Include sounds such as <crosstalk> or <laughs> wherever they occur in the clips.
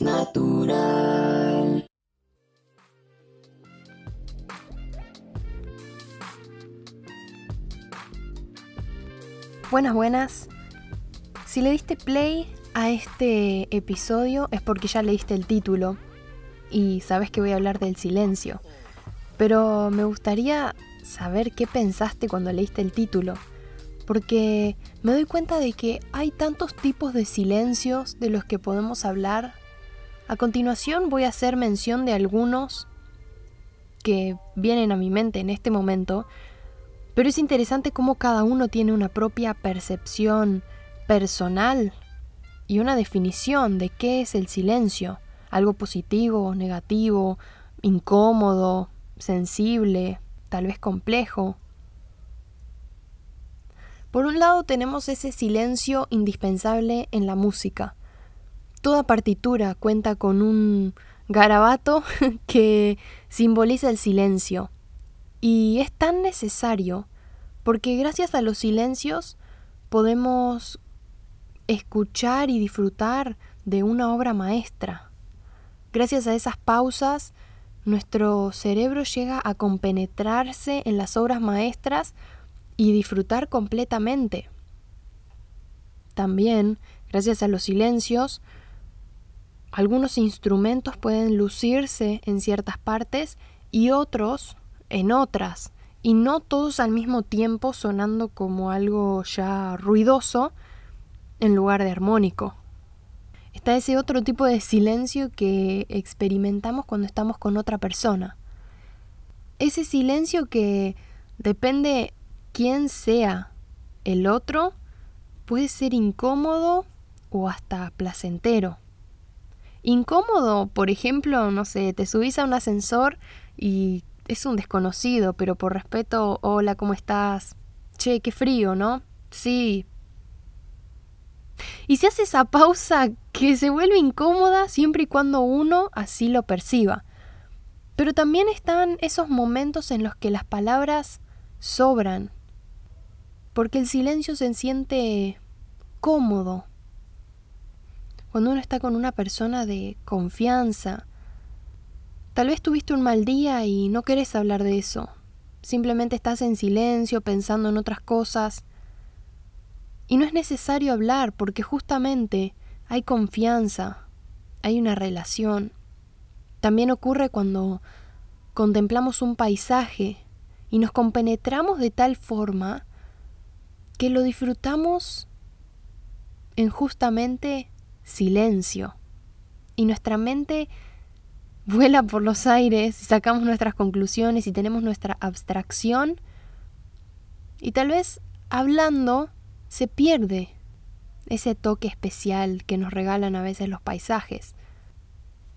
natural. Buenas, buenas. Si le diste play a este episodio es porque ya leíste el título y sabes que voy a hablar del silencio. Pero me gustaría saber qué pensaste cuando leíste el título, porque me doy cuenta de que hay tantos tipos de silencios de los que podemos hablar. A continuación voy a hacer mención de algunos que vienen a mi mente en este momento, pero es interesante cómo cada uno tiene una propia percepción personal y una definición de qué es el silencio, algo positivo, negativo, incómodo, sensible, tal vez complejo. Por un lado tenemos ese silencio indispensable en la música. Toda partitura cuenta con un garabato <laughs> que simboliza el silencio. Y es tan necesario porque gracias a los silencios podemos escuchar y disfrutar de una obra maestra. Gracias a esas pausas, nuestro cerebro llega a compenetrarse en las obras maestras y disfrutar completamente. También, gracias a los silencios, algunos instrumentos pueden lucirse en ciertas partes y otros en otras, y no todos al mismo tiempo sonando como algo ya ruidoso, en lugar de armónico. Está ese otro tipo de silencio que experimentamos cuando estamos con otra persona. Ese silencio que depende quién sea el otro, puede ser incómodo o hasta placentero. Incómodo, por ejemplo, no sé, te subís a un ascensor y es un desconocido, pero por respeto, hola, ¿cómo estás? Che, qué frío, ¿no? Sí, y se hace esa pausa que se vuelve incómoda siempre y cuando uno así lo perciba. Pero también están esos momentos en los que las palabras sobran, porque el silencio se siente cómodo. Cuando uno está con una persona de confianza, tal vez tuviste un mal día y no querés hablar de eso. Simplemente estás en silencio pensando en otras cosas y no es necesario hablar porque justamente hay confianza, hay una relación. También ocurre cuando contemplamos un paisaje y nos compenetramos de tal forma que lo disfrutamos en justamente silencio. Y nuestra mente vuela por los aires y sacamos nuestras conclusiones y tenemos nuestra abstracción. Y tal vez hablando se pierde ese toque especial que nos regalan a veces los paisajes.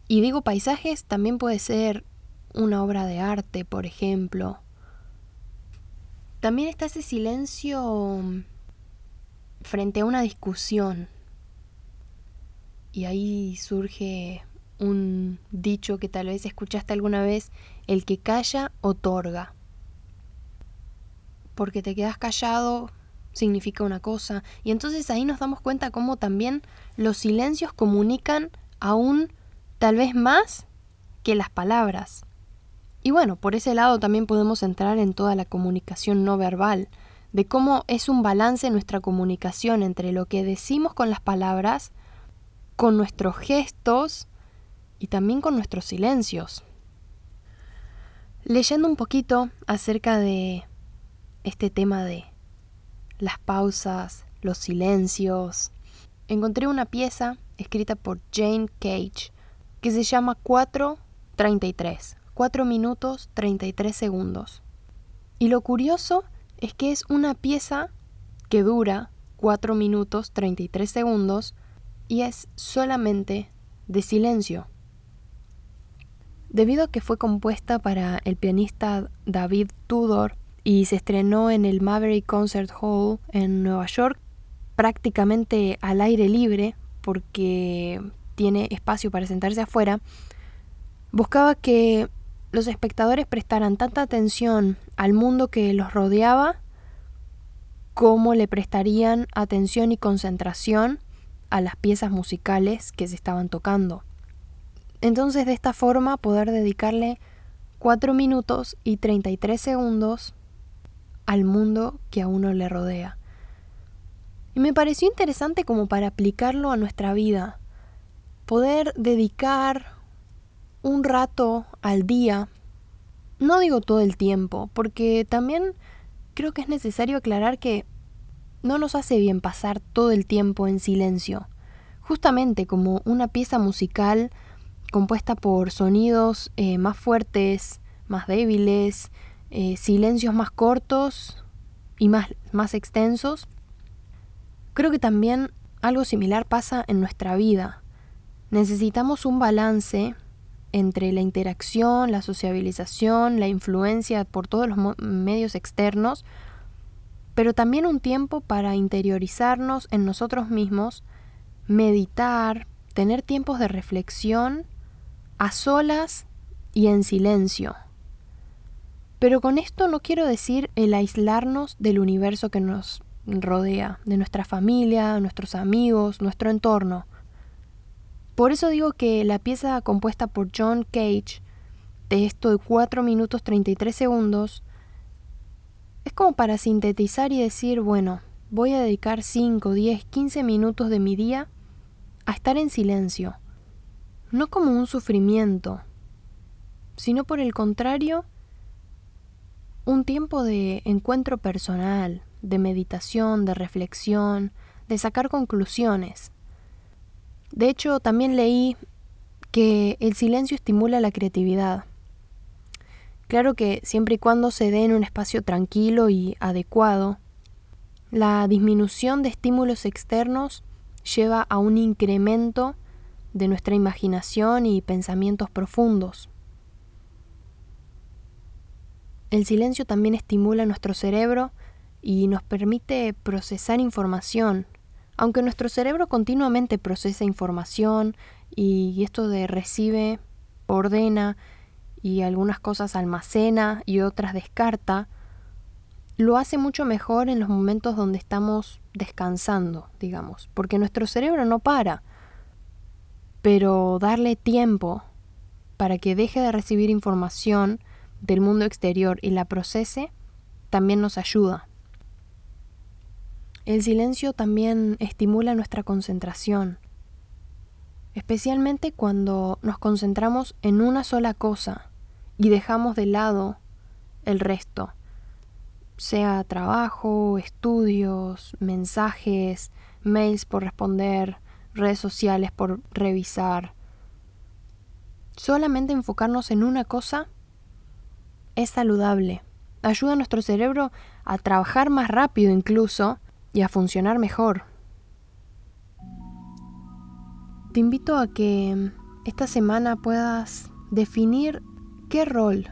Y digo paisajes, también puede ser una obra de arte, por ejemplo. También está ese silencio frente a una discusión. Y ahí surge un dicho que tal vez escuchaste alguna vez, el que calla otorga. Porque te quedas callado significa una cosa. Y entonces ahí nos damos cuenta cómo también los silencios comunican aún tal vez más que las palabras. Y bueno, por ese lado también podemos entrar en toda la comunicación no verbal, de cómo es un balance nuestra comunicación entre lo que decimos con las palabras, con nuestros gestos y también con nuestros silencios. Leyendo un poquito acerca de este tema de las pausas, los silencios. Encontré una pieza escrita por Jane Cage que se llama 4.33, 4 minutos 33 segundos. Y lo curioso es que es una pieza que dura 4 minutos 33 segundos y es solamente de silencio. Debido a que fue compuesta para el pianista David Tudor, y se estrenó en el Maverick Concert Hall en Nueva York, prácticamente al aire libre, porque tiene espacio para sentarse afuera, buscaba que los espectadores prestaran tanta atención al mundo que los rodeaba como le prestarían atención y concentración a las piezas musicales que se estaban tocando. Entonces de esta forma poder dedicarle 4 minutos y 33 segundos al mundo que a uno le rodea. Y me pareció interesante como para aplicarlo a nuestra vida. Poder dedicar un rato al día, no digo todo el tiempo, porque también creo que es necesario aclarar que no nos hace bien pasar todo el tiempo en silencio. Justamente como una pieza musical compuesta por sonidos eh, más fuertes, más débiles, eh, silencios más cortos y más, más extensos, creo que también algo similar pasa en nuestra vida. Necesitamos un balance entre la interacción, la sociabilización, la influencia por todos los medios externos, pero también un tiempo para interiorizarnos en nosotros mismos, meditar, tener tiempos de reflexión a solas y en silencio. Pero con esto no quiero decir el aislarnos del universo que nos rodea, de nuestra familia, nuestros amigos, nuestro entorno. Por eso digo que la pieza compuesta por John Cage, de esto de 4 minutos 33 segundos, como para sintetizar y decir, bueno, voy a dedicar 5, 10, 15 minutos de mi día a estar en silencio, no como un sufrimiento, sino por el contrario, un tiempo de encuentro personal, de meditación, de reflexión, de sacar conclusiones. De hecho, también leí que el silencio estimula la creatividad. Claro que siempre y cuando se dé en un espacio tranquilo y adecuado, la disminución de estímulos externos lleva a un incremento de nuestra imaginación y pensamientos profundos. El silencio también estimula nuestro cerebro y nos permite procesar información. Aunque nuestro cerebro continuamente procesa información y esto de recibe, ordena y algunas cosas almacena y otras descarta, lo hace mucho mejor en los momentos donde estamos descansando, digamos, porque nuestro cerebro no para. Pero darle tiempo para que deje de recibir información del mundo exterior y la procese, también nos ayuda. El silencio también estimula nuestra concentración, especialmente cuando nos concentramos en una sola cosa y dejamos de lado el resto, sea trabajo, estudios, mensajes, mails por responder, redes sociales por revisar. Solamente enfocarnos en una cosa es saludable. Ayuda a nuestro cerebro a trabajar más rápido incluso y a funcionar mejor. Te invito a que esta semana puedas definir qué rol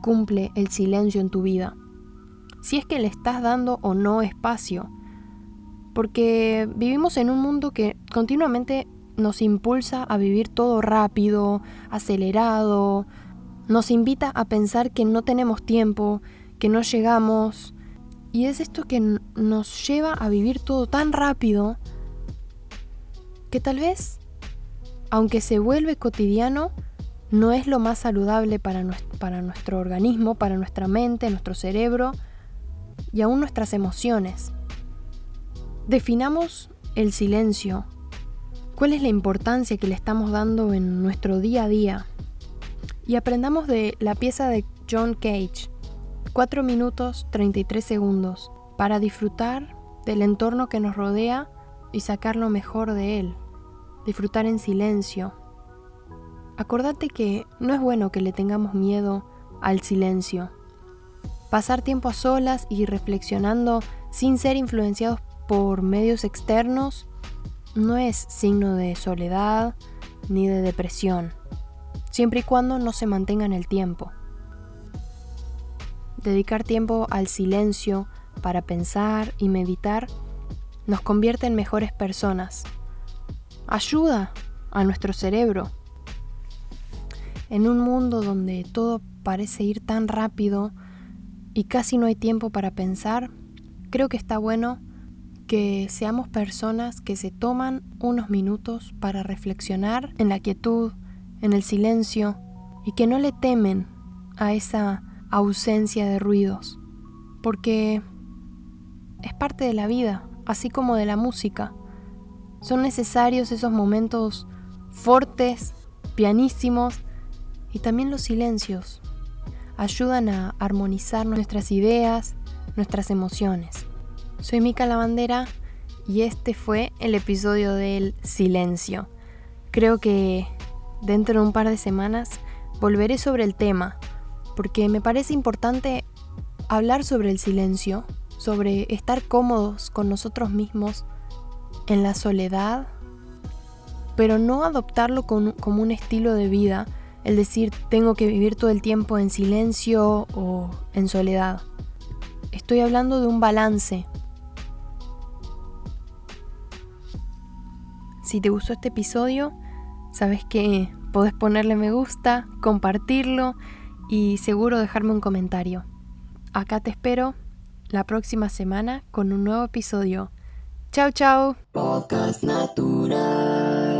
cumple el silencio en tu vida. Si es que le estás dando o no espacio. Porque vivimos en un mundo que continuamente nos impulsa a vivir todo rápido, acelerado, nos invita a pensar que no tenemos tiempo, que no llegamos. Y es esto que nos lleva a vivir todo tan rápido que tal vez, aunque se vuelve cotidiano, no es lo más saludable para, para nuestro organismo, para nuestra mente, nuestro cerebro y aún nuestras emociones. Definamos el silencio. ¿Cuál es la importancia que le estamos dando en nuestro día a día? y aprendamos de la pieza de John Cage, 4 minutos 33 segundos, para disfrutar del entorno que nos rodea y sacar lo mejor de él, disfrutar en silencio. Acordate que no es bueno que le tengamos miedo al silencio. Pasar tiempo a solas y reflexionando sin ser influenciados por medios externos no es signo de soledad ni de depresión siempre y cuando no se mantenga en el tiempo. Dedicar tiempo al silencio para pensar y meditar nos convierte en mejores personas. Ayuda a nuestro cerebro. En un mundo donde todo parece ir tan rápido y casi no hay tiempo para pensar, creo que está bueno que seamos personas que se toman unos minutos para reflexionar en la quietud, en el silencio, y que no le temen a esa ausencia de ruidos, porque es parte de la vida, así como de la música. Son necesarios esos momentos fuertes, pianísimos, y también los silencios. Ayudan a armonizar nuestras ideas, nuestras emociones. Soy Mica Lavandera y este fue el episodio del silencio. Creo que dentro de un par de semanas volveré sobre el tema, porque me parece importante hablar sobre el silencio, sobre estar cómodos con nosotros mismos en la soledad, pero no adoptarlo como un estilo de vida, el decir tengo que vivir todo el tiempo en silencio o en soledad. Estoy hablando de un balance Si te gustó este episodio, sabes que podés ponerle me gusta, compartirlo y seguro dejarme un comentario. Acá te espero la próxima semana con un nuevo episodio. Chao, chao. Podcast natural.